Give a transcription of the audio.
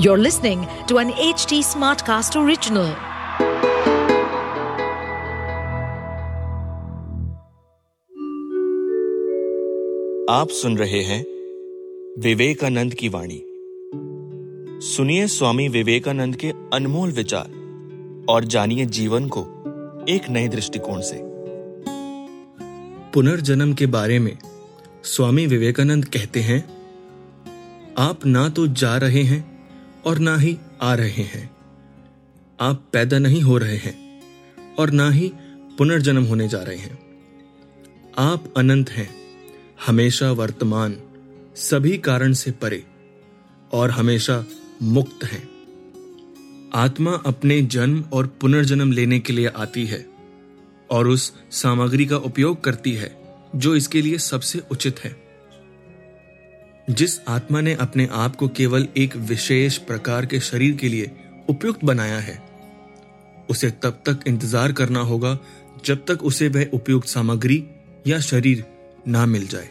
You're listening to an HT Smartcast original. आप सुन रहे हैं विवेकानंद की वाणी सुनिए स्वामी विवेकानंद के अनमोल विचार और जानिए जीवन को एक नए दृष्टिकोण से पुनर्जन्म के बारे में स्वामी विवेकानंद कहते हैं, आप ना तो जा रहे हैं और ना ही आ रहे हैं। आप पैदा नहीं हो रहे हैं और ना ही पुनर्जन्म होने जा रहे हैं। आप अनंत हैं, हमेशा वर्तमान, सभी कारण से परे और हमेशा मुक्त हैं। आत्मा अपने जन्म और पुनर्जन्म लेने के लिए आती है और उस सामग्री का उपयोग करती है, जो इसके लिए सबसे उचित है। जिस आत्मा ने अपने आप को केवल एक विशेष प्रकार के शरीर के लिए उपयुक्त बनाया है, उसे तब तक इंतज़ार करना होगा जब तक उसे वह उपयुक्त सामग्री या शरीर ना मिल जाए।